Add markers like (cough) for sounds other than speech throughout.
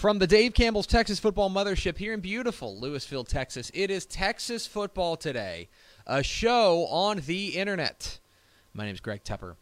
From the Dave Campbell's Texas Football Mothership here in beautiful Lewisville, Texas, it is Texas Football Today, a show on the internet. My name is Greg Tepper.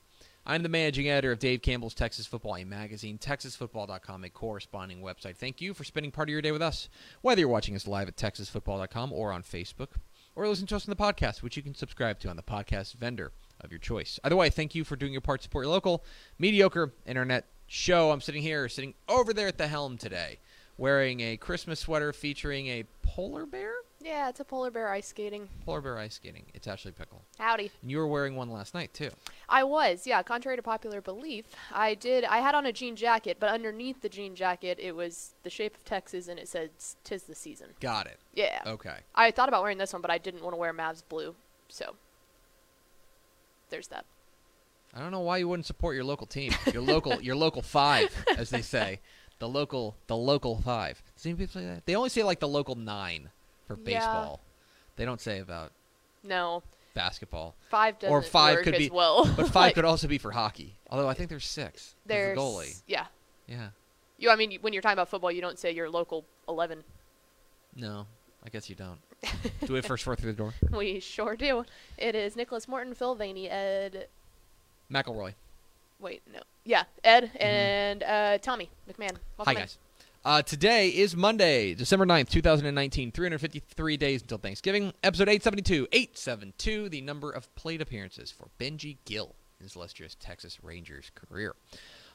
I'm the managing editor of Dave Campbell's Texas Football, a magazine, texasfootball.com, a corresponding website. Thank you for spending part of your day with us, whether you're watching us live at texasfootball.com or on Facebook, or listening to us on the podcast, which you can subscribe to on the podcast vendor of your choice. Either way, thank you for doing your part to support your local, mediocre internet show. I'm sitting here, sitting over there at the helm today, wearing a Christmas sweater featuring a polar bear. Yeah, it's a polar bear ice skating. Polar bear ice skating. It's actually pickle. Howdy. And you were wearing one last night too. I was, yeah. Contrary to popular belief, I did. I had on a jean jacket, but underneath the jean jacket, it was the shape of Texas, and it said "Tis the season." Got it. Yeah. Okay. I thought about wearing this one, but I didn't want to wear Mavs blue, so there's that. I don't know why you wouldn't support your local team. Your local, your local five, as they say, the local, the local five. Does anybody say that? They only say like the local nine for Yeah. baseball. They don't say about No, basketball. five doesn't Or five work could as be- well. But (laughs) five Like, could also be for hockey. Although I think there's six. There's there's the goalie. Yeah. Yeah. You. I mean, when you're talking about football, you don't say your local eleven. No, I guess you don't. Do we have (laughs) first four through the door? We sure do. It is Nicholas Morton, Phil Vaney, Ed. McElroy. Wait, no. Yeah, Ed and uh, Tommy McMahon. Hi, Welcome in. guys. Uh, today is Monday, December 9th, 2019. 353 days until Thanksgiving. Episode 872. 872, the number of plate appearances for Benji Gil in his illustrious Texas Rangers career.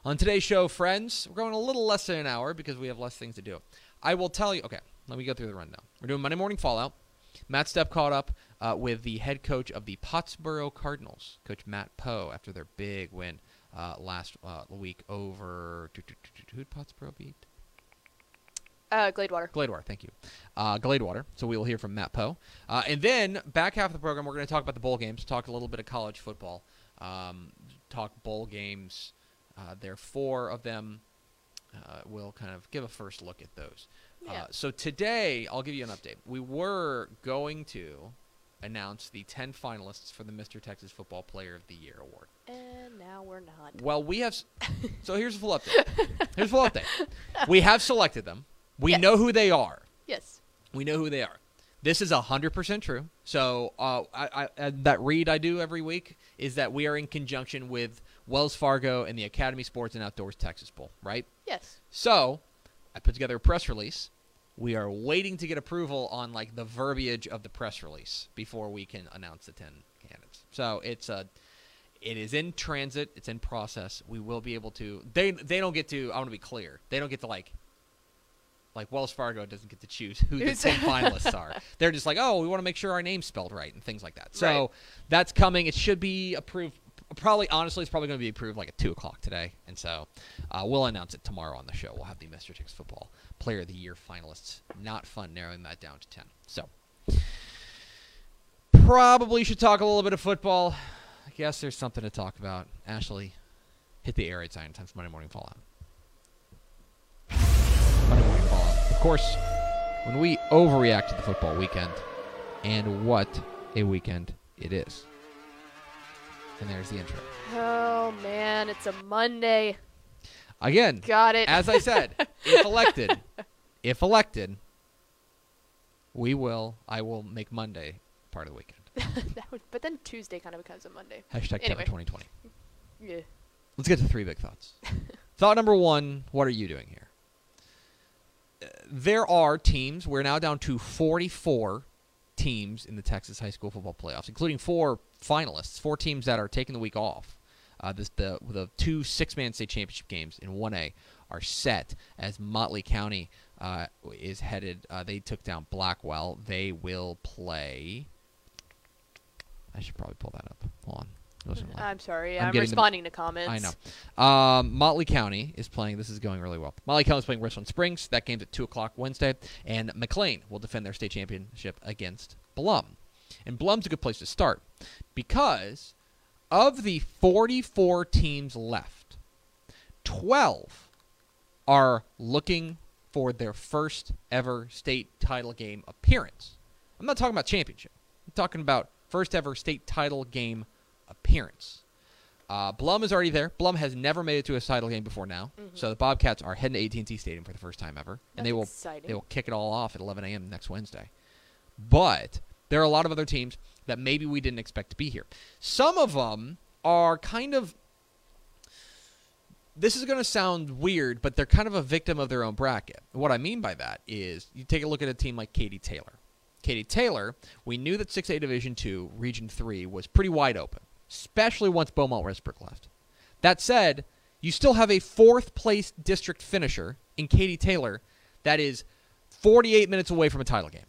On today's show, friends, we're going a little less than an hour because we have less things to do. I will tell you. Okay, let me go through the rundown. We're doing Monday Morning Fallout. Matt Stepp caught up uh, with the head coach of the Pottsboro Cardinals, Coach Matt Poe, after their big win uh, last uh, week over. Who did Pottsboro beat? Uh, Gladewater. Gladewater, thank you. Uh, Gladewater. So we will hear from Matt Poe. Uh, and then, back half of the program, we're going to talk about the bowl games, talk a little bit of college football, um, talk bowl games. Uh, there are four of them. Uh, we'll kind of give a first look at those. Yeah. Uh, so today, I'll give you an update. We were going to announce the 10 finalists for the Mr. Texas Football Player of the Year award. And now we're not. Well, we have. s- (laughs) so here's a full update. Here's a full update. (laughs) We have selected them. We Yes. know who they are. Yes. We know who they are. This is hundred percent true. So uh, I, I, uh, that read I do every week is that we are in conjunction with Wells Fargo and the Academy Sports and Outdoors Texas Bowl, right? Yes. So I put together a press release. We are waiting to get approval on like the verbiage of the press release before we can announce the ten candidates. So it's a, it is in transit. It's in process. We will be able to. They they don't get to. I want to be clear. They don't get to like. Like Wells Fargo doesn't get to choose who the Who's- ten (laughs) finalists are. They're just like, oh, we want to make sure our name's spelled right and things like that. So Right. that's coming. It should be approved. Probably, honestly, it's probably going to be approved like at two o'clock today, and so uh, we'll announce it tomorrow on the show. We'll have the Mr. Texas Football Player of the Year finalists. Not fun narrowing that down to ten. So probably should talk a little bit of football. I guess there's something to talk about. Ashley, hit the air raid sign. Time for Monday Morning Fallout. Monday Morning Fallout. Of course, when we overreact to the football weekend, and what a weekend it is. And there's the intro. Oh man, it's a Monday. Again, Got it. as I said, (laughs) if elected, if elected, we will. I will make Monday part of the weekend. (laughs) Would- but then Tuesday kind of becomes a Monday. Hashtag Anyway. Kevin 2020. Yeah. Let's get to three big thoughts. (laughs) Thought number one: What are you doing here? Uh, There are teams. We're now down to 44 teams in the Texas high school football playoffs, including four finalists, four teams that are taking the week off. Uh, this, the the two six-man state championship games in 1A are set as Motley County uh, is headed. Uh, they took down Blackwell. They will play. I should probably pull that up. Hold on. I'm sorry. I'm I'm, the- responding to comments. I know. Um, Motley County is playing. This is going really well. Motley County is playing Richland Springs. That game's at two o'clock Wednesday, and McLean will defend their state championship against Blum. And Blum's a good place to start because of the 44 teams left, 12 are looking for their first ever state title game appearance. I'm not talking about championship. I'm talking about first ever state title game appearance. Uh, Blum is already there. Blum has never made it to a title game before now, so the Bobcats are heading to AT&T Stadium for the first time ever, and they will exciting. they will kick it all off at 11 a.m. next Wednesday. But there are a lot of other teams that maybe we didn't expect to be here. Some of them are kind of. This is going to sound weird, but they're kind of a victim of their own bracket. What I mean by that is you take a look at a team like Katy Taylor. Katy Taylor, we knew that 6A Division 2, Region 3 was pretty wide open, especially once Beaumont Westbrook left. That said, you still have a fourth place district finisher in Katy Taylor that is 48 minutes away from a title game.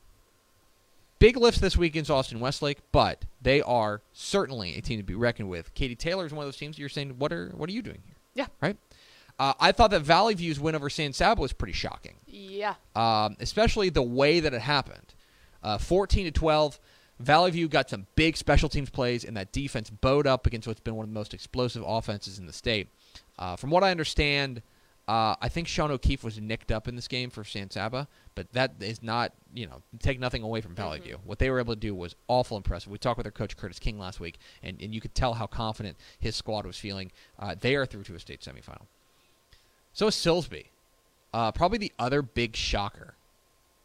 Big lifts this week against Austin Westlake, but they are certainly a team to be reckoned with. Katy Taylor is one of those teams you're saying, what are what are you doing here? Yeah. Right? Uh, I thought that Valley View's win over San Saba was pretty shocking Yeah. um, especially the way that it happened. Uh, 14 to 12, Valley View got some big special teams plays, and that defense bowed up against what's been one of the most explosive offenses in the state. Uh, from what I understand, uh, I think Sean O'Keefe was nicked up in this game for San Saba, but that is not, you know, take nothing away from Valley View. What they were able to do was awful impressive. We talked with their coach Curtis King last week, and, and you could tell how confident his squad was feeling. Uh, they are through to a state semifinal. So is Silsbee. Uh, probably the other big shocker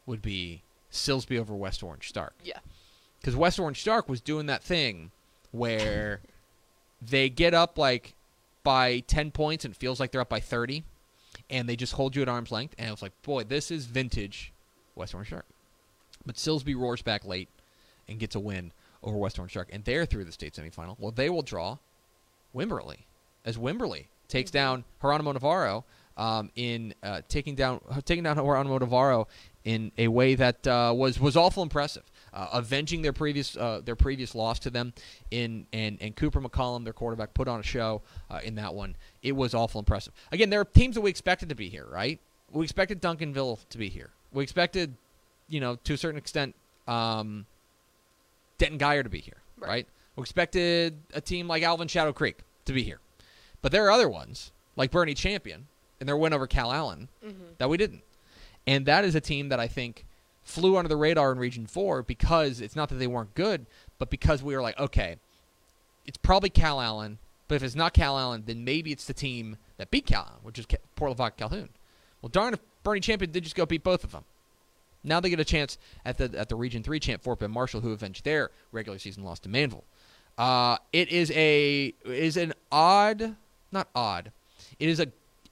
would be Silsbee over West Orange Stark. Yeah. Because West Orange Stark was doing that thing where they get up like by 10 points and feels like they're up by 30, and they just hold you at arm's length. And I was like, boy, this is vintage West Orange Stark. But Silsbee roars back late and gets a win over West Orange Stark, and they're through the state semifinal. Well, they will draw Wimberley as Wimberley takes down Geronimo Navarro um, in uh, taking down taking down Geronimo Navarro in a way that uh, was was awful impressive, uh, avenging their previous uh, their previous loss to them in and and Cooper McCollum, their quarterback, put on a show uh, in that one. It was awful impressive. Again, there are teams that we expected to be here, right? We expected Duncanville to be here. We expected, you know, to a certain extent, um, Denton Guyer to be here, Right. right? We expected a team like Alvin Shadow Creek to be here. But there are other ones, like Boerne Champion and their win over Calallen, that we didn't. And that is a team that I think flew under the radar in Region 4 because it's not that they weren't good, but because we were like, okay, it's probably Calallen, but if it's not Calallen, then maybe it's the team that beat Calallen, which is Port Lavaca Calhoun. Well, darn if Boerne Champion did just go beat both of them. Now they get a chance at the at the Region Three champ Fort Bend Marshall, who avenged their regular season loss to Manvel. Uh, it is a it is an odd, not odd. It is a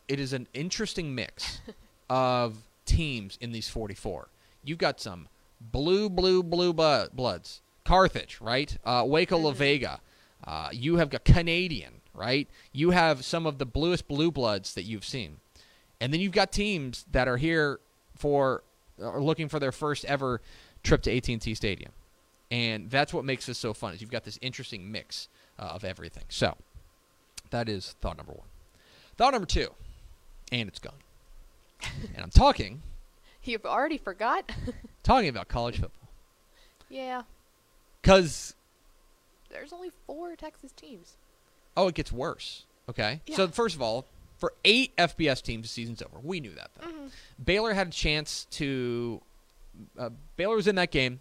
it is an interesting mix (laughs) of teams in these 44. You've got some blue, blue, blue bu- bloods. Carthage, right? Uh, Waco La Vega. Uh, you have got Canadian, right? You have some of the bluest blue bloods that you've seen. And then you've got teams that are here for are looking for their first ever trip to AT&T Stadium. And that's what makes this so fun. Is you've got this interesting mix uh, of everything. So, that is thought number 1. Thought number 2. And it's gone. (laughs) and I'm talking You've already forgot? (laughs) talking about college football. yeah. Cuz There's only four Texas teams. oh, it gets worse. Okay? So, first of all, for 8 FBS teams the season's over. We knew that though. Baylor had a chance to. Uh, Baylor was in that game,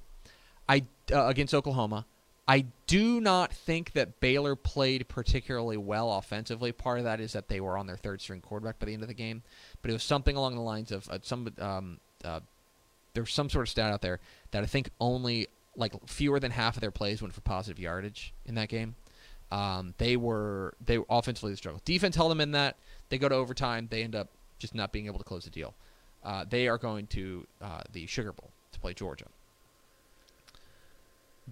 I uh, against Oklahoma. I do not think that Baylor played particularly well offensively. Part of that is that they were on their third string quarterback by the end of the game, but it was something along the lines of uh, some. Um, uh, there was some sort of stat out there that I think only like fewer than half of their plays went for positive yardage in that game. Um, they were they were offensively the struggle. Defense held them in that. They go to overtime. They end up just not being able to close the deal. Uh, they are going to uh, the Sugar Bowl to play Georgia.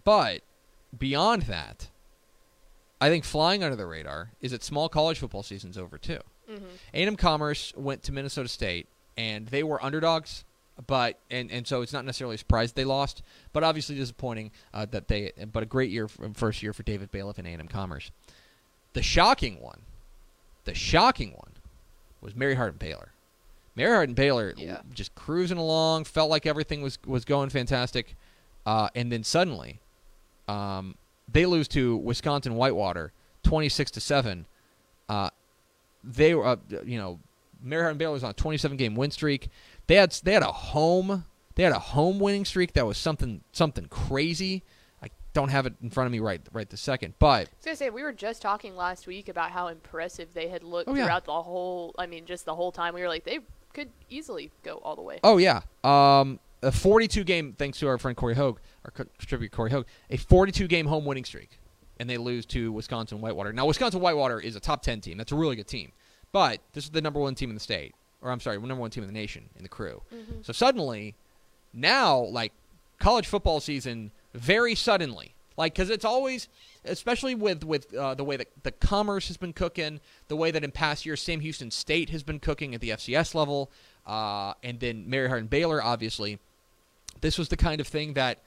But beyond that, I think flying under the radar is that small college football season's over too. Mm-hmm. A&M Commerce went to Minnesota State, and they were underdogs, but and and so it's not necessarily a surprise they lost, but obviously disappointing uh, that they. But a great year, for, first year for David Bailiff and A&M Commerce. The shocking one, the shocking one, was Mary Hardin Baylor. Mary Hardin Baylor Yeah. just cruising along, felt like everything was was going fantastic, uh, and then suddenly, um, they lose to Wisconsin Whitewater, twenty six to seven. Uh, they were, uh, you know, Mary Hardin Baylor was on a twenty seven game win streak. They had they had a home they had a home winning streak that was something something crazy. I don't have it in front of me right right this second, but I was gonna say we were just talking last week about how impressive they had looked Oh, yeah. throughout the whole. I mean, just the whole time. We were like, they could easily go all the way. Oh yeah, um, a 42 game. Thanks to our friend Corey Hogue, our contributor Corey Hogue, a 42 game home winning streak, and they lose to Wisconsin Whitewater. Now Wisconsin Whitewater is a top 10 team. That's a really good team, but this is the number one team in the state, or I'm sorry, number one team in the nation in the crew. So suddenly, now like college football season, very suddenly, like because it's always, especially with with uh, the way that the commerce has been cooking, the way that in past years Sam Houston State has been cooking at the FCS level, uh, and then Mary Hardin Baylor, obviously, this was the kind of thing that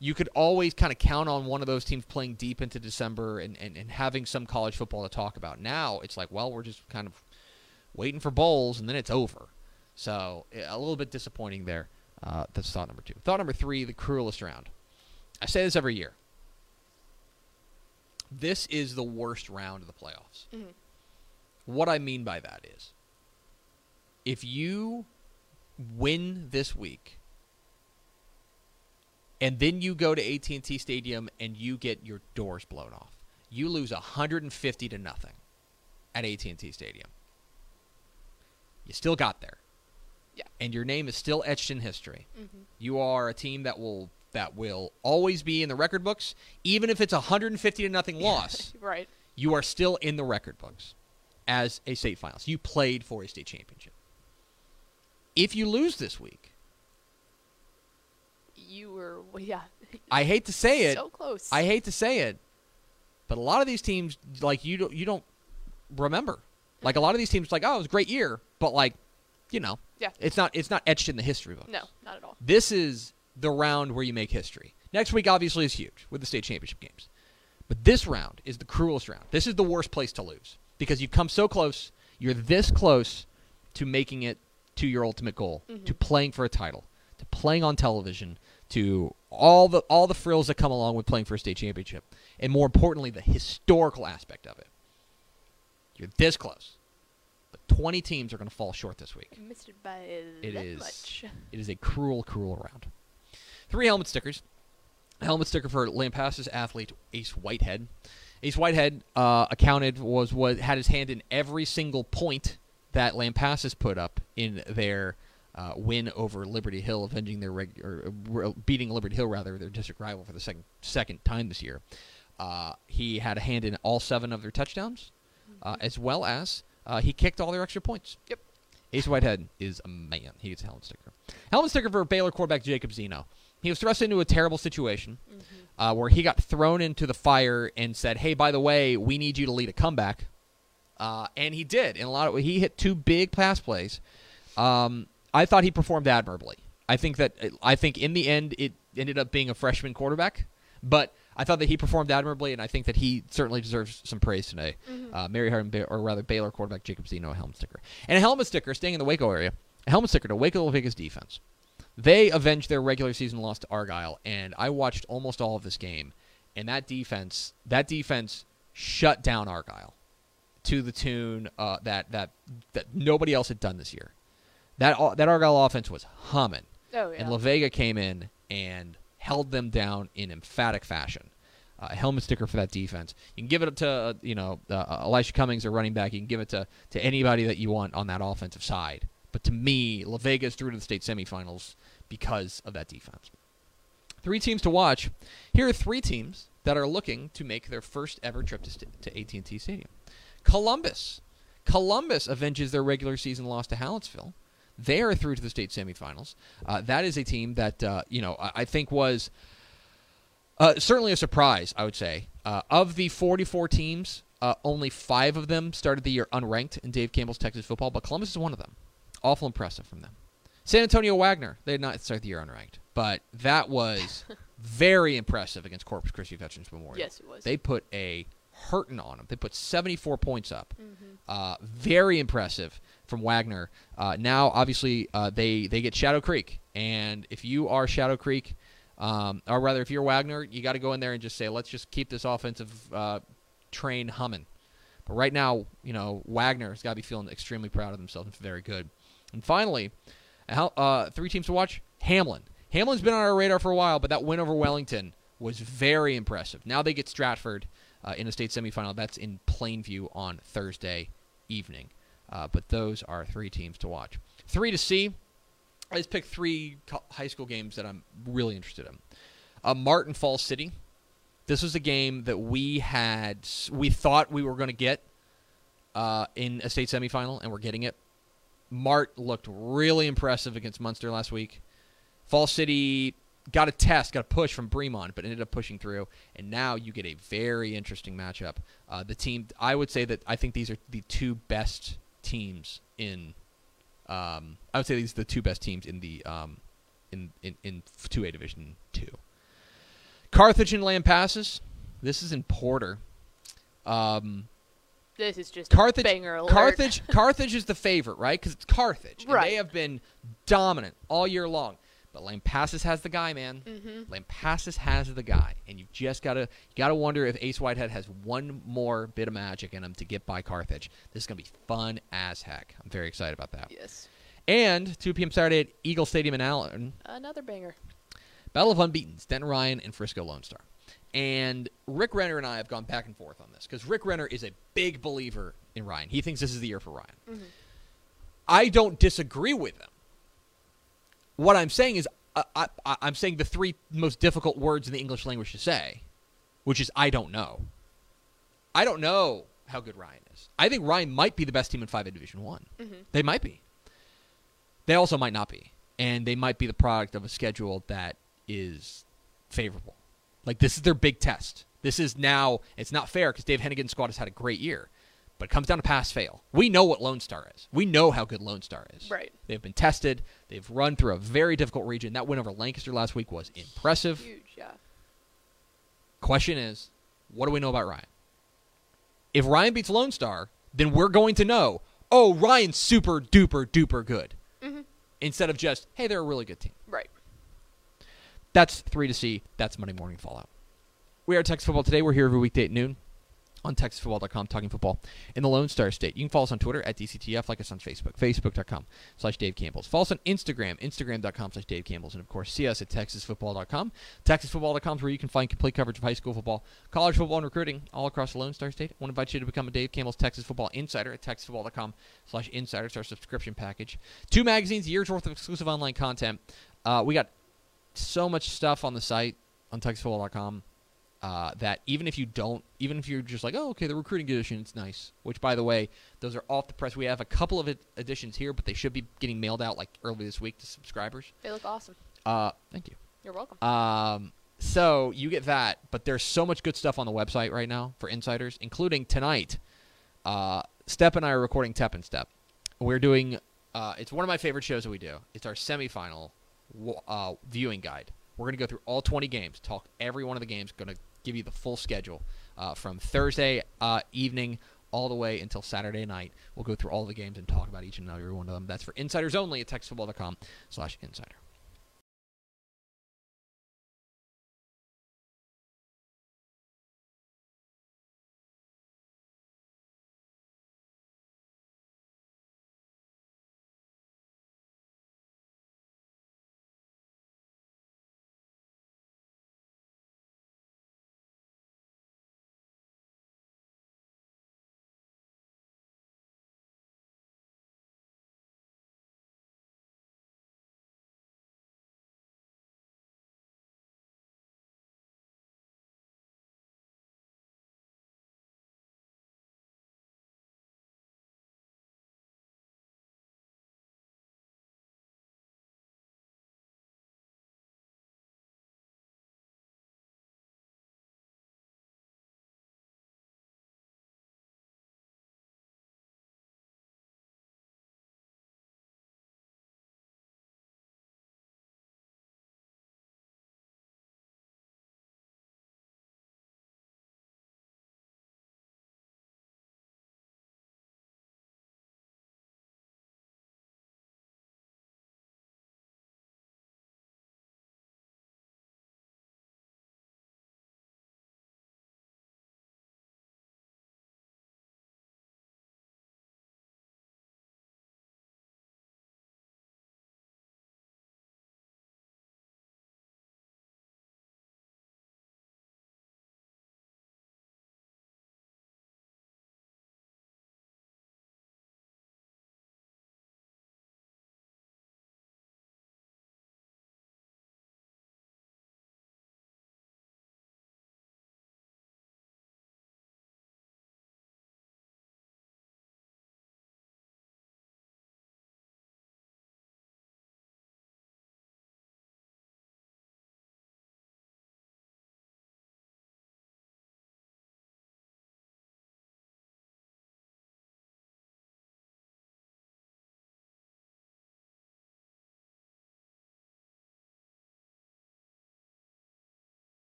you could always kind of count on one of those teams playing deep into December and, and, and having some college football to talk about. Now it's like, well, we're just kind of waiting for bowls, and then it's over. So a little bit disappointing there. Uh, that's thought number two. Thought number three: the cruelest round. I say this every year. This is the worst round of the playoffs. Mhm. What I mean by that is, if you win this week, and then you go to AT&T Stadium and you get your doors blown off, you lose 150 to nothing at AT&T Stadium. You still got there. Yeah. And your name is still etched in history. Mhm. You are a team that will that will always be in the record books, even if it's a 150 to nothing loss. (laughs) Right. you are still in the record books as a state finalist. You played for a state championship. If you lose this week, You were. Yeah. (laughs) I hate to say it, So close. I hate to say it, but a lot of these teams, like you, don't, you don't remember. Like a lot of these teams, like oh, it was a great year, but like, you know, Yeah. it's not it's not etched in the history books. No, not at all. This is the round where you make history. Next week, obviously, is huge with the state championship games. But this round is the cruelest round. This is the worst place to lose because you've come so close. You're this close to making it to your ultimate goal, mm-hmm. to playing for a title, to playing on television, to all the all the frills that come along with playing for a state championship, and more importantly, the historical aspect of it. You're this close, 20 teams are going to fall short this week. Missed it by It that is. much. (laughs) It is a cruel, cruel round. Three helmet stickers. A helmet sticker for Lampasas athlete Ace Whitehead. Ace Whitehead uh, accounted was what had his hand in every single point that Lampasas put up in their uh, win over Liberty Hill, avenging their reg- or uh, beating Liberty Hill rather their district rival for the second second time this year. Uh, he had a hand in all seven of their touchdowns, uh, as well as uh, he kicked all their extra points. Yep. Ace Whitehead is a man. He gets a helmet sticker. Helmet sticker for Baylor quarterback Jacob Zeno. He was thrust into a terrible situation uh, where he got thrown into the fire and said, "Hey, by the way, we need you to lead a comeback." Uh, and he did. In a lot of he hit two big pass plays. Um, I thought he performed admirably. I think that I think in the end it ended up being a freshman quarterback, but I thought that he performed admirably, and I think that he certainly deserves some praise today. Uh, Mary Hardin, or rather Baylor quarterback Jacob Zeno, a helmet sticker, and a helmet sticker staying in the Waco area. A helmet sticker to Waco Vegas defense. They avenged their regular season loss to Argyle, and I watched almost all of this game. And that defense, that defense shut down Argyle to the tune uh, that that that nobody else had done this year. That that Argyle offense was humming, Oh yeah. and La Vega came in and held them down in emphatic fashion. Uh, a helmet sticker for that defense. You can give it to uh, you know uh, Elisha Cummings, a running back. You can give it to to anybody that you want on that offensive side. But to me, La Vega's through to the state semifinals because of that defense. Three teams to watch. Here are three teams that are looking to make their first ever trip to, st- to AT&T Stadium. Columbus. Columbus avenges their regular season loss to Hallettsville. They are through to the state semifinals. Uh, that is a team that uh, you know I, I think was uh, certainly a surprise. I would say uh, of the 44 teams, uh, only five of them started the year unranked in Dave Campbell's Texas football, but Columbus is one of them. Awful impressive from them. San Antonio Wagner, they did not start the year unranked, but that was (laughs) very impressive against Corpus Christi Veterans Memorial. Yes, it was. They put a hurting on them. They put 74 points up. Mm-hmm. Uh, very impressive from Wagner. Uh, now, obviously, uh, they they get Shadow Creek, and if you are Shadow Creek, um, or rather, if you're Wagner, you got to go in there and just say, let's just keep this offensive uh, train humming. But right now, you know, Wagner has got to be feeling extremely proud of themselves. It's very good. And finally, uh, three teams to watch: Hamlin. Hamlin's been on our radar for a while, but that win over Wellington was very impressive. Now they get Stratford uh, in a state semifinal. That's in Plainview on Thursday evening. Uh, but those are three teams to watch. Three to see. I just picked three co- high school games that I'm really interested in. Uh, Martin Falls City. This was a game that we had, we thought we were going to get uh, in a state semifinal, and we're getting it. Mart looked really impressive against Muenster last week. Fall City got a test, got a push from Bremond, but ended up pushing through. And now you get a very interesting matchup. Uh, the team, I would say that I think these are the two best teams in. Um, I would say these are the two best teams in the um, in in in two A Division Two. Carthage and Lampasas. This is in Porter. Um, this is just Carthage. a banger alert. Carthage. Carthage is the favorite, right? Because it's Carthage, Right. they have been dominant all year long. But Lampasas has the guy, man. Mm-hmm. Lampasas has the guy, and you've just got to you got to wonder if Ace Whitehead has one more bit of magic in him to get by Carthage. This is gonna be fun as heck. I'm very excited about that. Yes. And 2 p.m. Saturday at Eagle Stadium in Allen, Another banger. Battle of Unbeaten, Denton Ryan and Frisco Lone Star. And Rick Renner and I have gone back and forth on this because Rick Renner is a big believer in Ryan. He thinks this is the year for Ryan. Mhm. I don't disagree with him. What I'm saying is, I, I, I- I'm saying the three most difficult words in the English language to say, which is I don't know. I don't know how good Ryan is. I think Ryan might be the best team in 5A Division 1. Mhm. They might be. They also might not be. And they might be the product of a schedule that is favorable. Like, this is their big test. This is now, it's not fair because Dave Henigan's squad has had a great year, but it comes down to pass fail. We know what Lone Star is. We know how good Lone Star is. Right. They've been tested. They've run through a very difficult region. That win over Lancaster last week was impressive. Huge. Yeah. Question is, what do we know about Ryan? If Ryan beats Lone Star, then we're going to know, oh, Ryan's super duper duper good. Mhm. Instead of just, hey, they're a really good team. Right. That's three to see. That's Monday Morning Fallout. We are Texas Football today. We're here every weekday at noon on TexasFootball.com, talking football in the Lone Star State. You can follow us on Twitter at DCTF, like us on Facebook, Facebook.com slash Dave Campbell's. Follow us on Instagram, Instagram.com slash Dave Campbell's. And, of course, see us at TexasFootball.com. TexasFootball.com is where you can find complete coverage of high school football, college football, and recruiting all across the Lone Star State. I want to invite you to become a Dave Campbell's Texas Football Insider at TexasFootball.com slash Insider. It's our subscription package. Two magazines, a year's worth of exclusive online content. Uh, we got so much stuff on the site on TexasFootball.com uh, that even if you don't, even if you're just like, oh, okay, the recruiting edition, it's nice. Which, by the way, those are off the press. We have a couple of editions here, but they should be getting mailed out like early this week to subscribers. They look awesome. Uh, thank you. You're welcome. Um, so you get that, but there's so much good stuff on the website right now for insiders, including tonight. Uh, Stepp and I are recording Tep and Step. We're doing. Uh, it's one of my favorite shows that we do. It's our semifinal uh, viewing guide. We're going to go through all 20 games, talk every one of the games, going to give you the full schedule uh, from Thursday uh, evening all the way until Saturday night. We'll go through all the games and talk about each and every one of them. That's for insiders only at texasfootball.com slash insider.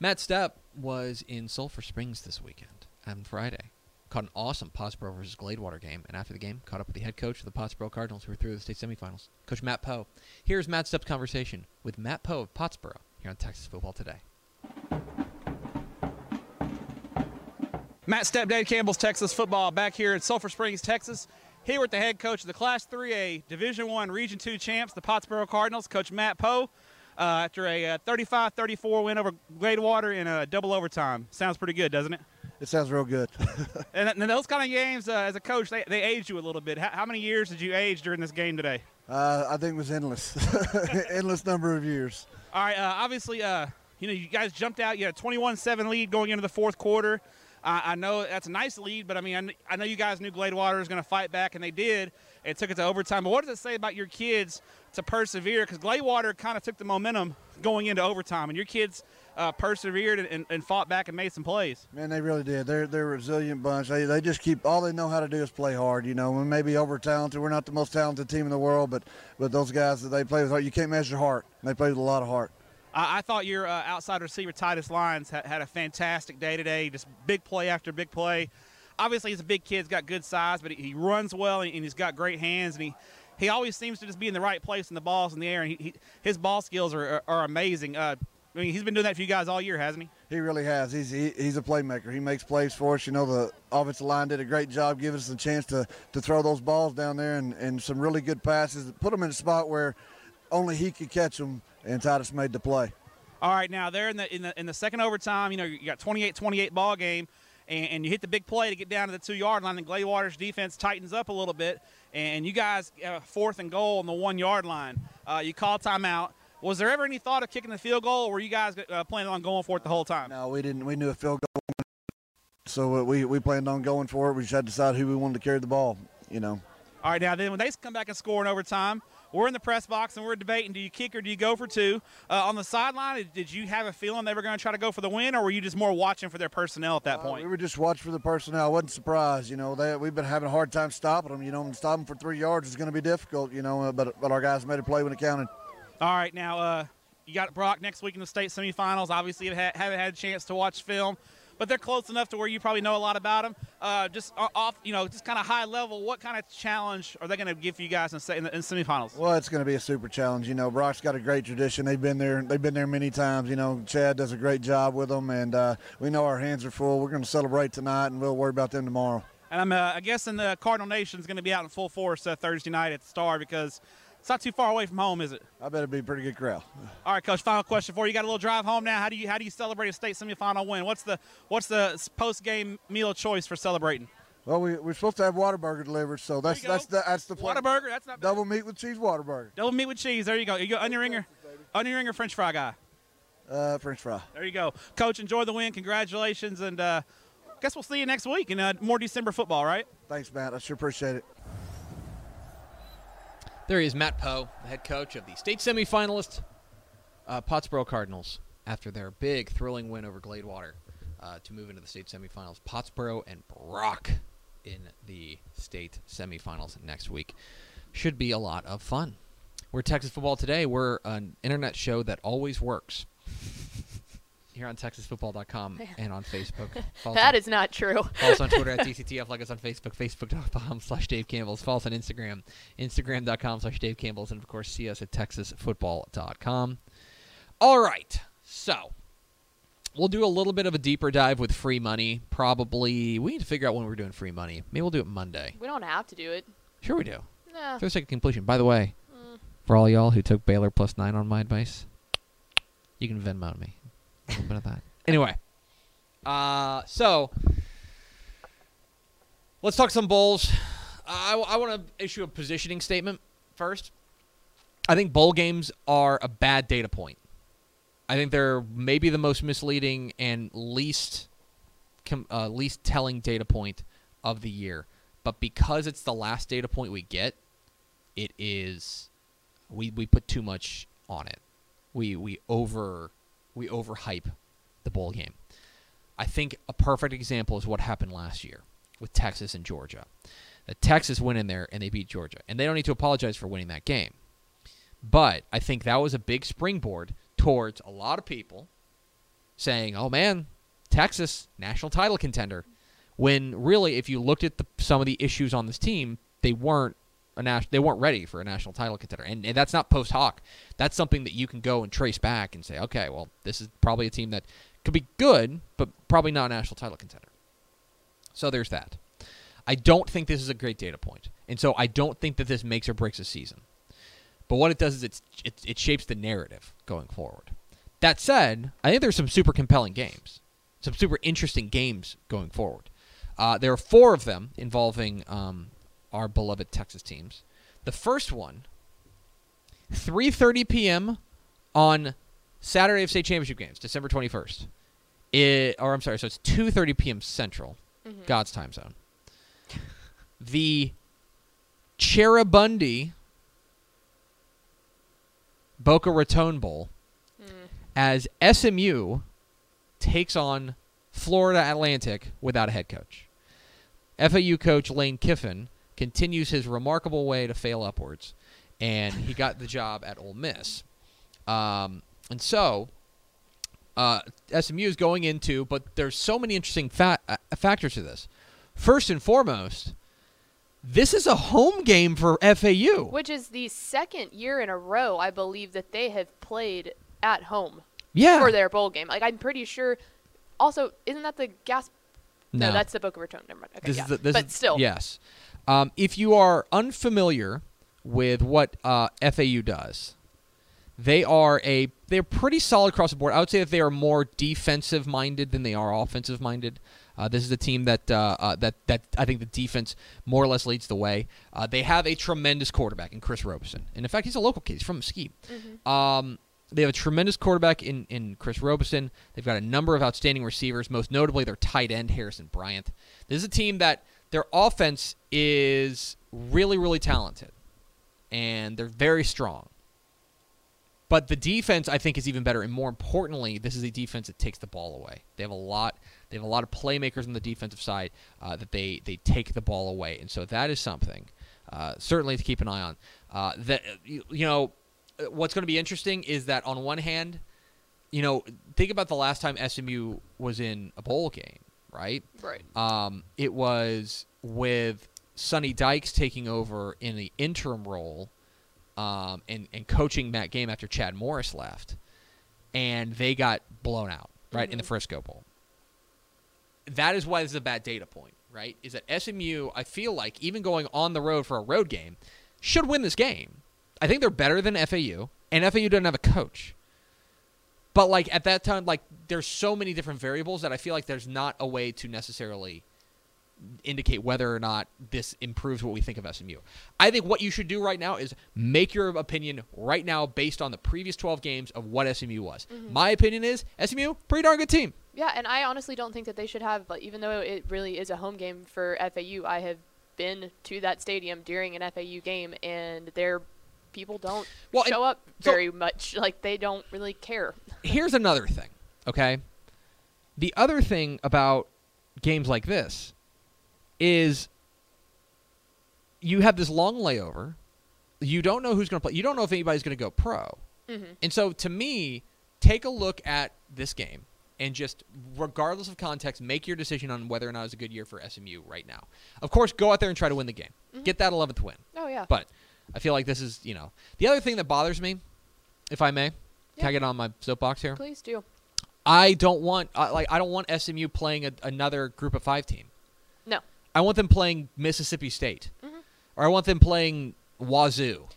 Matt Stepp was in Sulphur Springs this weekend on Friday. Caught an awesome Pottsboro versus Gladewater game, and after the game, caught up with the head coach of the Pottsboro Cardinals, who were through the state semifinals, Coach Matt Poe. Here's Matt Stepp's conversation with Matt Poe of Pottsboro here on Texas Football Today. Matt Stepp, Dave Campbell's Texas football back here in Sulphur Springs, Texas. Here with the head coach of the Class 3A Division One Region 2 champs, the Pottsboro Cardinals, Coach Matt Poe. Uh, after a 35-34 uh, win over Gladewater in a double overtime. Sounds pretty good, doesn't it? It sounds real good. (laughs) and, and, those kind of games, uh, as a coach, they, they age you a little bit. How, how, many years did you age during this game today? Uh, I think it was endless, (laughs) endless number of years. All right. Uh, obviously, uh, you know, you guys jumped out. You had a 21-7 lead going into the fourth quarter. I know that's a nice lead, but I mean, I, I know you guys knew Gladewater was going to fight back, and they did. It took it to overtime. But what does it say about your kids to persevere? Because Gladewater kind of took the momentum going into overtime, and your kids uh, persevered and, and, fought back and made some plays. Man, they really did. They're they're a resilient bunch. They, they just keep all they know how to do is play hard. You know, we may be over talented. We're not the most talented team in the world, but but those guys that they play with heart, you can't measure heart. They play with a lot of heart. I, I thought your uh, outside receiver Titus Lyons had, had a fantastic day today. Just big play after big play. Obviously, he's a big kid. He's got good size, but he, he runs well and, and he's got great hands. And he he always seems to just be in the right place and the ball's in the air. And he, he his ball skills are, are, are amazing. Uh, I mean, he's been doing that for you guys all year, hasn't he? He really has. He's he, he's a playmaker. He makes plays for us. You know, the offensive line did a great job giving us a chance to, to throw those balls down there and, and some really good passes. Put them in a spot where only he could catch them, and Titus made the play. All right, now they're in the in the in the second overtime. You know, you got 28-28 ball game and, and, you hit the big play to get down to the two yard line. And Gladewater's defense tightens up a little bit, and you guys uh, fourth and goal on the one yard line. Uh, you call timeout. Was there ever any thought of kicking the field goal, or were you guys uh, planning on going for it the whole time? No, we didn't. We knew a field goal, so uh, we we planned on going for it. We just had to decide who we wanted to carry the ball. You know. All right, now then when they come back and score in overtime, we're in the press box and we're debating: do you kick or do you go for two? Uh, on the sideline, did you have a feeling they were going to try to go for the win, or were you just more watching for their personnel at that uh, point? We were just watching for the personnel. I wasn't surprised. You know, they, we've been having a hard time stopping them. You know, and stopping for three yards is going to be difficult. You know, but but our guys made a play when it counted. All right, now uh, you got Brock next week in the state semifinals. Obviously, haven't had a chance to watch film but they're close enough to where you probably know a lot about them. Uh, just off, you know, just kind of high level. What kind of challenge are they going to give you guys in, in the in semifinals? Well, it's going to be a super challenge. You know, Brock's got a great tradition. They've been there. They've been there many times. You know, Chad does a great job with them, and uh, we know our hands are full. We're going to celebrate tonight, and we'll worry about them tomorrow. And I'm uh, guessing the Cardinal Nation is going to be out in full force uh, Thursday night at the Star because it's not too far away from home, is it? I bet it'd be a pretty good crowd. All right, coach. Final question for you. You got a little drive home now. How do you how do you celebrate a state semifinal win? What's the what's the post game meal choice for celebrating? Well, we, we're supposed to have Whataburger delivered, so that's that's the that's the plan. Whataburger. That's not bad. double meat with cheese Whataburger. Double meat with cheese. There you go. You go onion ringer, onion ringer, French fry guy. Uh, French fry. There you go, Coach. Enjoy the win. Congratulations, and uh, guess we'll see you next week in uh, more December football, right? Thanks, Matt. I sure appreciate it. There he is, Matt Poe, the head coach of the state semifinalist uh, Pottsboro Cardinals after their big, thrilling win over Gladewater uh, to move into the state semifinals. Pottsboro and Brock in the state semifinals next week. Should be a lot of fun. We're Texas Football Today. We're an internet show that always works here on TexasFootball.com (laughs) and on Facebook. that on, is not true. (laughs) follow us on Twitter at (laughs) DCTF. Like us on Facebook, Facebook.com slash Dave Campbell's. Follow us on Instagram, Instagram.com slash Dave Campbell's. And, of course, see us at TexasFootball.com. All right. So, we'll do a little bit of a deeper dive with free money. Probably, we need to figure out when we're doing free money. Maybe we'll do it Monday. We don't have to do it. Sure we do. Nah. Sake of completion. By the way, mm. for all y'all who took Baylor plus nine on my advice, you can Venmo me a little bit of that. Anyway, uh, so let's talk some bowls. I, I want to issue a positioning statement first. I think bowl games are a bad data point. I think they're maybe the most misleading and least uh, least telling data point of the year. But because it's the last data point we get, it is we we put too much on it. We we over we overhype the bowl game. I think a perfect example is what happened last year with Texas and Georgia. That Texas went in there and they beat Georgia, and they don't need to apologize for winning that game. But I think that was a big springboard towards a lot of people saying, "Oh man, Texas national title contender," when really, if you looked at the, some of the issues on this team, they weren't a nas- they weren't ready for a national title contender, and, and that's not post hoc. That's something that you can go and trace back and say, okay, well, this is probably a team that could be good, but probably not a national title contender. So there's that. I don't think this is a great data point, and so I don't think that this makes or breaks a season. But what it does is it's, it, it shapes the narrative going forward. That said, I think there's some super compelling games, some super interesting games going forward. Uh, there are four of them involving um, our beloved Texas teams. The first one, 3:30 p.m. on Saturday of state championship games, December 21st. It, or I'm sorry, so it's 2:30 p.m. Central, mm-hmm. God's time zone. The Cheribundi Boca Raton Bowl mm. as SMU takes on Florida Atlantic without a head coach. FAU coach Lane Kiffin continues his remarkable way to fail upwards, and he got the job at Ole Miss. Um, and so, uh, SMU is going into, but there's so many interesting fa- uh, factors to this. First and foremost, this is a home game for FAU. Which is the second year in a row, I believe, that they have played at home yeah. for their bowl game. Like I'm pretty sure. Also, isn't that the gas? no, that's the Boca Raton. Never mind. Okay, this yeah. is the, this but is- still, yes. Um, if you are unfamiliar with what uh, FAU does, they are a they're pretty solid across the board. I would say that they are more defensive minded than they are offensive minded. Uh, this is a team that uh, uh, that that I think the defense more or less leads the way. Uh, they have a tremendous quarterback in Chris Robison, and in fact, he's a local kid. He's from Mesquite. Um, they have a tremendous quarterback in, in Chris Robison. They've got a number of outstanding receivers, most notably their tight end, Harrison Bryant. This is a team that their offense is really, really talented, and they're very strong. But the defense, I think, is even better, and more importantly, this is a defense that takes the ball away. They have a lot. They have a lot of playmakers on the defensive side uh, that they they take the ball away, and so that is something uh, certainly to keep an eye on. Uh, that you, you know, what's going to be interesting is that on one hand, you know, think about the last time SMU was in a bowl game, right? right. Um, it was with Sonny Dykes taking over in the interim role um, and, and coaching that game after Chad Morris left. And they got blown out, right, in the Frisco Bowl. That is why this is a bad data point, right? Is that SMU, I feel like, even going on the road for a road game, should win this game. I think they're better than FAU, and FAU doesn't have a coach. But like at that time, like there's so many different variables that I feel like there's not a way to necessarily indicate whether or not this improves what we think of SMU. I think what you should do right now is make your opinion right now based on the previous 12 games of what SMU was. Mm-hmm. My opinion is SMU pretty darn good team. Yeah, and I honestly don't think that they should have. But even though it really is a home game for FAU, I have been to that stadium during an FAU game, and their people don't Well, show up so- very much. Like they don't really care. (laughs) Here's another thing, okay? The other thing about games like this is you have this long layover. You don't know who's going to play. You don't know if anybody's going to go pro. Mm-hmm. And so to me, take a look at this game and just regardless of context, make your decision on whether or not it's a good year for SMU right now. Of course, go out there and try to win the game. Mm-hmm. Get that 11th win. Oh yeah. But I feel like this is, you know, the other thing that bothers me, if I may, can I get on my soapbox here? Please do. I don't want uh, like I don't want SMU playing a, another Group of Five team. No. I want them playing Mississippi State, Mm-hmm. or I want them playing Wazoo.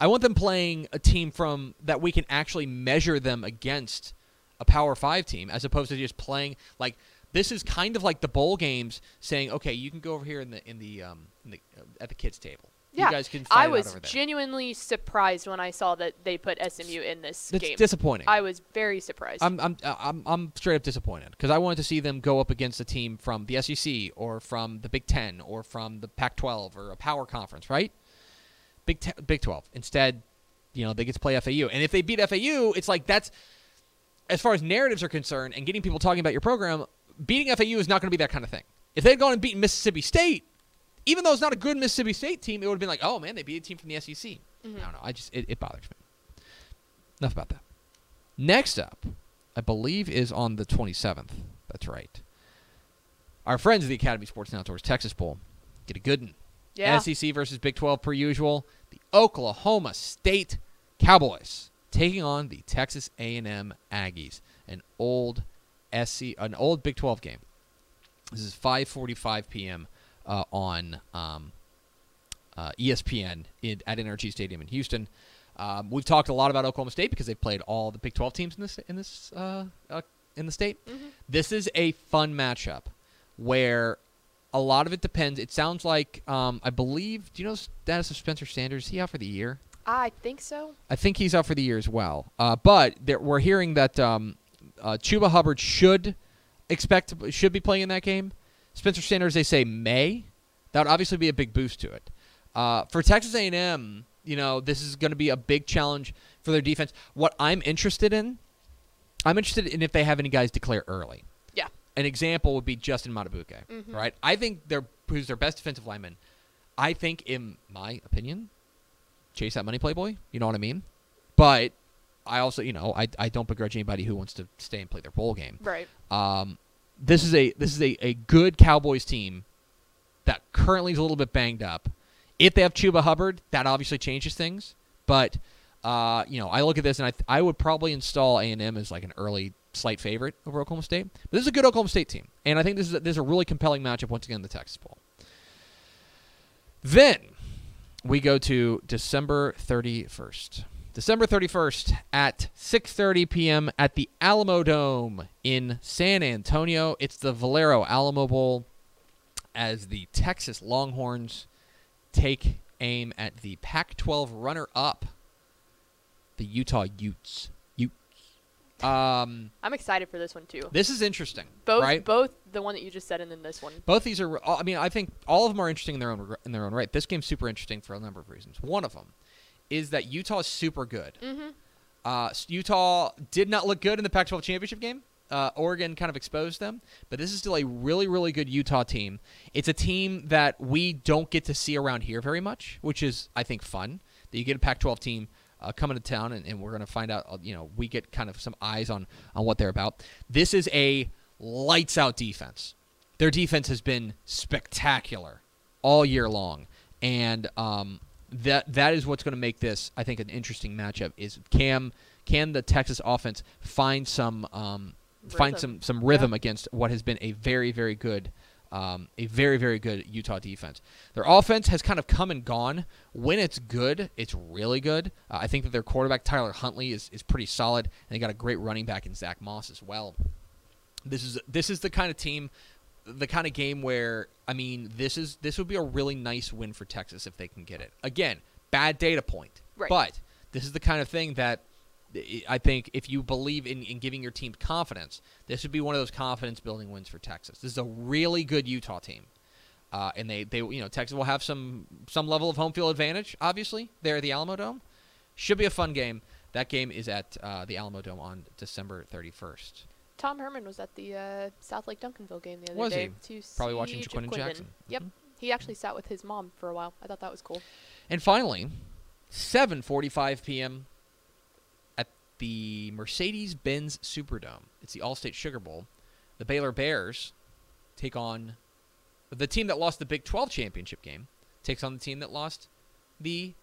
I want them playing a team from that we can actually measure them against a Power Five team, as opposed to just playing like this is kind of like the bowl games, saying, okay, you can go over here in the in the um in the, uh, at the kids table. Yeah. you guys can. I was genuinely surprised when I saw that they put SMU in this It's game. disappointing. I was very surprised. I'm I'm uh, I'm I'm straight up disappointed because I wanted to see them go up against a team from the SEC or from the Big Ten or from the Pac-12 or a power conference, right? Big Ten, Big 12. Instead, you know they get to play FAU, and if they beat FAU, it's like that's as far as narratives are concerned and getting people talking about your program. Beating FAU is not going to be that kind of thing. If they'd gone and beaten Mississippi State, even though it's not a good Mississippi State team, it would have been like, oh man, they beat a team from the SEC. Mm-hmm. I don't know. I just it, it bothers me. Enough about that. Next up, I believe, is on the 27th. That's right. Our friends of the Academy Sports and Outdoors Texas Bowl get a good one. Yeah. SEC versus Big 12 per usual. The Oklahoma State Cowboys taking on the Texas A&M Aggies, an old SC, an old Big 12 game. This is 5:45 p.m. Uh, on um, uh, ESPN in, at NRG Stadium in Houston. Um, we've talked a lot about Oklahoma State because they've played all the Big 12 teams in this in this uh, uh, in the state. This is a fun matchup where a lot of it depends. It sounds like um, I believe. Do you know the status of Spencer Sanders? Is he out for the year? I think so. I think he's out for the year as well. Uh, but there, we're hearing that um, uh, Chuba Hubbard should expect to, should be playing in that game. Spencer Sanders, they say may. That would obviously be a big boost to it. Uh, for Texas A&M, you know, this is going to be a big challenge for their defense. What I'm interested in, I'm interested in if they have any guys declare early. Yeah. An example would be Justin Madubuike, right? I think they're who's their best defensive lineman. I think, in my opinion, chase that money, Playboy. You know what I mean? But I also, you know, I, I don't begrudge anybody who wants to stay and play their bowl game. Right. Um, this is a this is a, a good Cowboys team that currently is a little bit banged up. If they have Chuba Hubbard, that obviously changes things. But uh, you know, I look at this and I I would probably install A and M as like an early slight favorite over Oklahoma State. But this is a good Oklahoma State team, and I think this is a, this is a really compelling matchup once again in the Texas Bowl. Then we go to December 31st. December 31st at 6:30 p.m. at the Alamo Dome in San Antonio. It's the Valero Alamo Bowl as the Texas Longhorns take aim at the Pac-12 runner-up, the Utah Utes. Utes. Um, I'm excited for this one too. this is interesting, Both, right? both the one that you just said and then this one. Both these are. I mean, I think all of them are interesting in their own in their own right. This game's super interesting for a number of reasons. One of them is that Utah is super good. Mm-hmm. Uh, Utah did not look good in the Pac-12 championship game. Uh, Oregon kind of exposed them, but this is still a really, really good Utah team. It's a team that we don't get to see around here very much, which is, I think, fun. That you get a Pac-12 team uh, coming to town, and, and we're going to find out. Uh, you know, we get kind of some eyes on on what they're about. This is a lights-out defense. Their defense has been spectacular all year long, and um, that that is what's going to make this, I think, an interesting matchup. Is Cam can the Texas offense find some um, find Rhythm. some some rhythm against what has been a very very good um, a very very good Utah defense. Their offense has kind of come and gone. When it's good, it's really good. Uh, I think that their quarterback Tyler Huntley is is pretty solid, and they got a great running back in Zach Moss as well. This is this is the kind of team, the kind of game where I mean this is this would be a really nice win for Texas if they can get it. Again, bad data point, Right. but this is the kind of thing that I- think if you believe in, in giving your team confidence, this would be one of those confidence building wins for Texas. This is a really good Utah team. Uh, and they, they you know Texas will have some some level of home field advantage obviously there at the Alamo Dome should be a fun game that game is at uh, the Alamo Dome on December 31st Tom Herman was at the uh, Southlake Duncanville game the other Was day. he? To Probably watching see Ja'Quinden Jackson. Yep. Mhm. He actually sat with his mom for a while. I thought that was cool. And finally, 7:45 p.m. at the Mercedes-Benz Superdome. It's the Allstate Sugar Bowl. The Baylor Bears take on the team that lost the Big 12 championship game. Takes on the team that lost the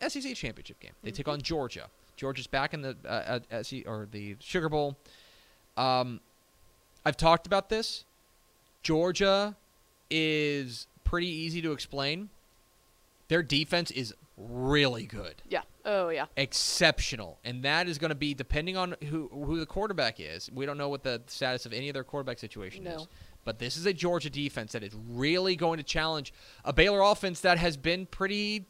SEC championship game. They take on Georgia. Georgia's back in the uh, SEC or the Sugar Bowl. Um, I've talked about this. Georgia is pretty easy to explain. Their defense is really good, Yeah. Oh yeah. exceptional, and that is going to be depending on who who the quarterback is. We don't know what the status of any of their quarterback situation No. is, but this is a Georgia defense that is really going to challenge a Baylor offense that has been pretty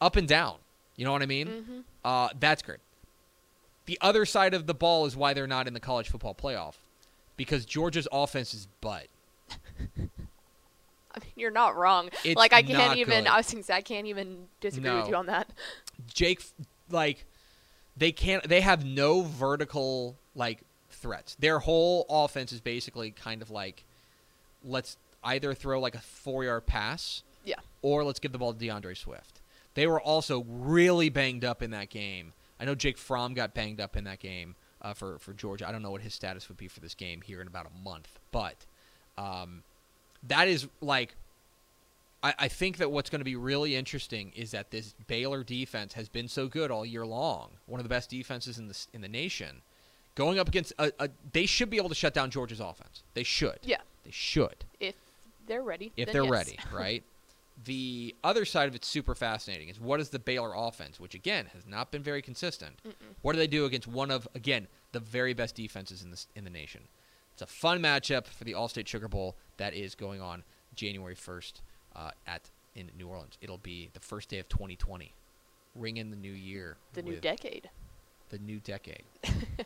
up and down. You know what I mean? Mm-hmm. Uh, that's great. The other side of the ball is why they're not in the college football playoff, because Georgia's offense is butt. I mean, you're not wrong. It's like I can't even. good. I was say I can't even disagree with you on that. Jake, like, they can't. They have no vertical like threats. Their whole offense is basically kind of like, let's either throw like a four yard pass, Yeah. or let's give the ball to D'Andre Swift. They were also really banged up in that game. I know Jake Fromm got banged up in that game. uh, for for Georgia. I don't know what his status would be for this game here in about a month, but um, that is like. I, I think that what's going to be really interesting is that this Baylor defense has been so good all year long, one of the best defenses in the in the nation. Going up against a, a, they should be able to shut down Georgia's offense. They should. Yeah. They should If they're ready. if they're yes. ready, (laughs) right? The other side of it's super fascinating is what is the Baylor offense, which again has not been very consistent. What do they do against one of again the very best defenses in the in the nation? It's a fun matchup for the Allstate Sugar Bowl that is going on January 1st uh, at in New Orleans. It'll be the first day of 2020. Ring in the new year. The new decade. The new decade.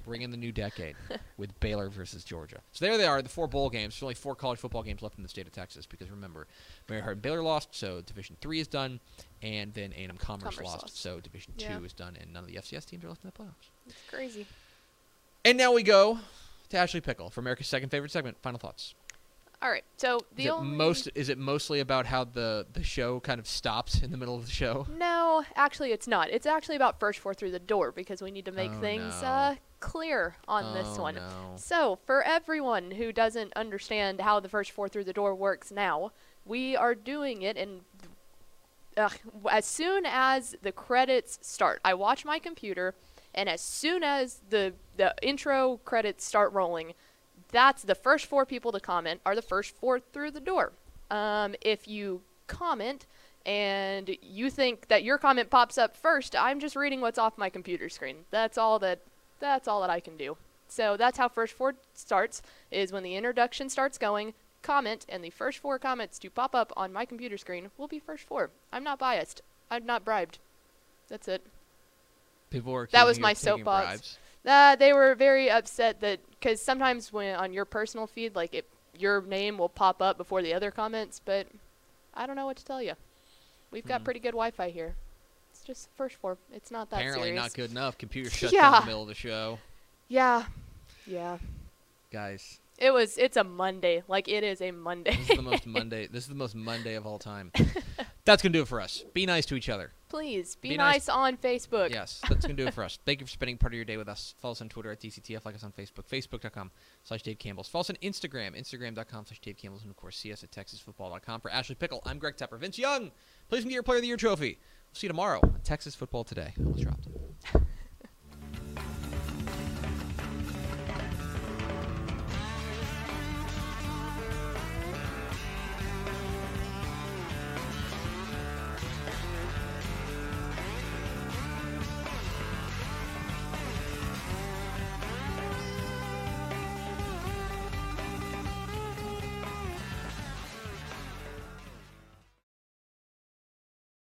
Bring in the new decade with Baylor versus Georgia. So there they are, the four bowl games. There's only four college football games left in the state of Texas because remember, Mary Hardin Baylor lost, so Division Three is done, and then A&M Commerce, Commerce lost, lost. so Division Yeah. Two is done, and none of the FCS teams are left in the playoffs. It's crazy. And now we go to Ashley Pickle for America's second favorite segment. Final thoughts. All right. So the is it only most? Is it mostly about how the the show kind of stops in the middle of the show? No, actually, it's not. It's actually about first four through the door because we need to make Oh, things no. uh, clear on this one. no. So, for everyone who doesn't understand how the first four through the door works now, we are doing it in. As soon as the credits start, I watch my computer, and as soon as the the intro credits start rolling, that's the first four people to comment are the first four through the door. Um, if you comment and you think that your comment pops up first, I'm just reading what's off my computer screen. That's all that that's all that I can do. So that's how first four starts is when the introduction starts going, comment and the first four comments to pop up on my computer screen will be first four. I'm not biased. I'm not bribed. That's it. People were That was my soapbox. Uh, they were very upset that because sometimes when on your personal feed, like it, your name will pop up before the other comments, but I don't know what to tell you. We've got Hmm. pretty good Wi-Fi here. It's just the first four. It's not that Apparently serious. not good enough. Computer shut down in the middle of the show. Yeah, yeah. Guys, It was. It's a Monday. Like it is a Monday. this is the most (laughs) Monday. This is the most Monday of all time. (laughs) That's gonna do it for us. Be nice to each other. Please be, Be nice. nice. on Facebook. Yes, that's gonna do it for (laughs) us. Thank you for spending part of your day with us. Follow us on Twitter at DCTF, like us on Facebook, Facebook.com slash Dave Campbell's. Follow us on Instagram, Instagram.com slash Dave Campbell's, and of course see us at TexasFootball.com. For Ashley Pickle, I'm Greg Tepper. Vince Young, please get your Player of the Year trophy. We'll see you tomorrow on Texas Football Today. I almost dropped it.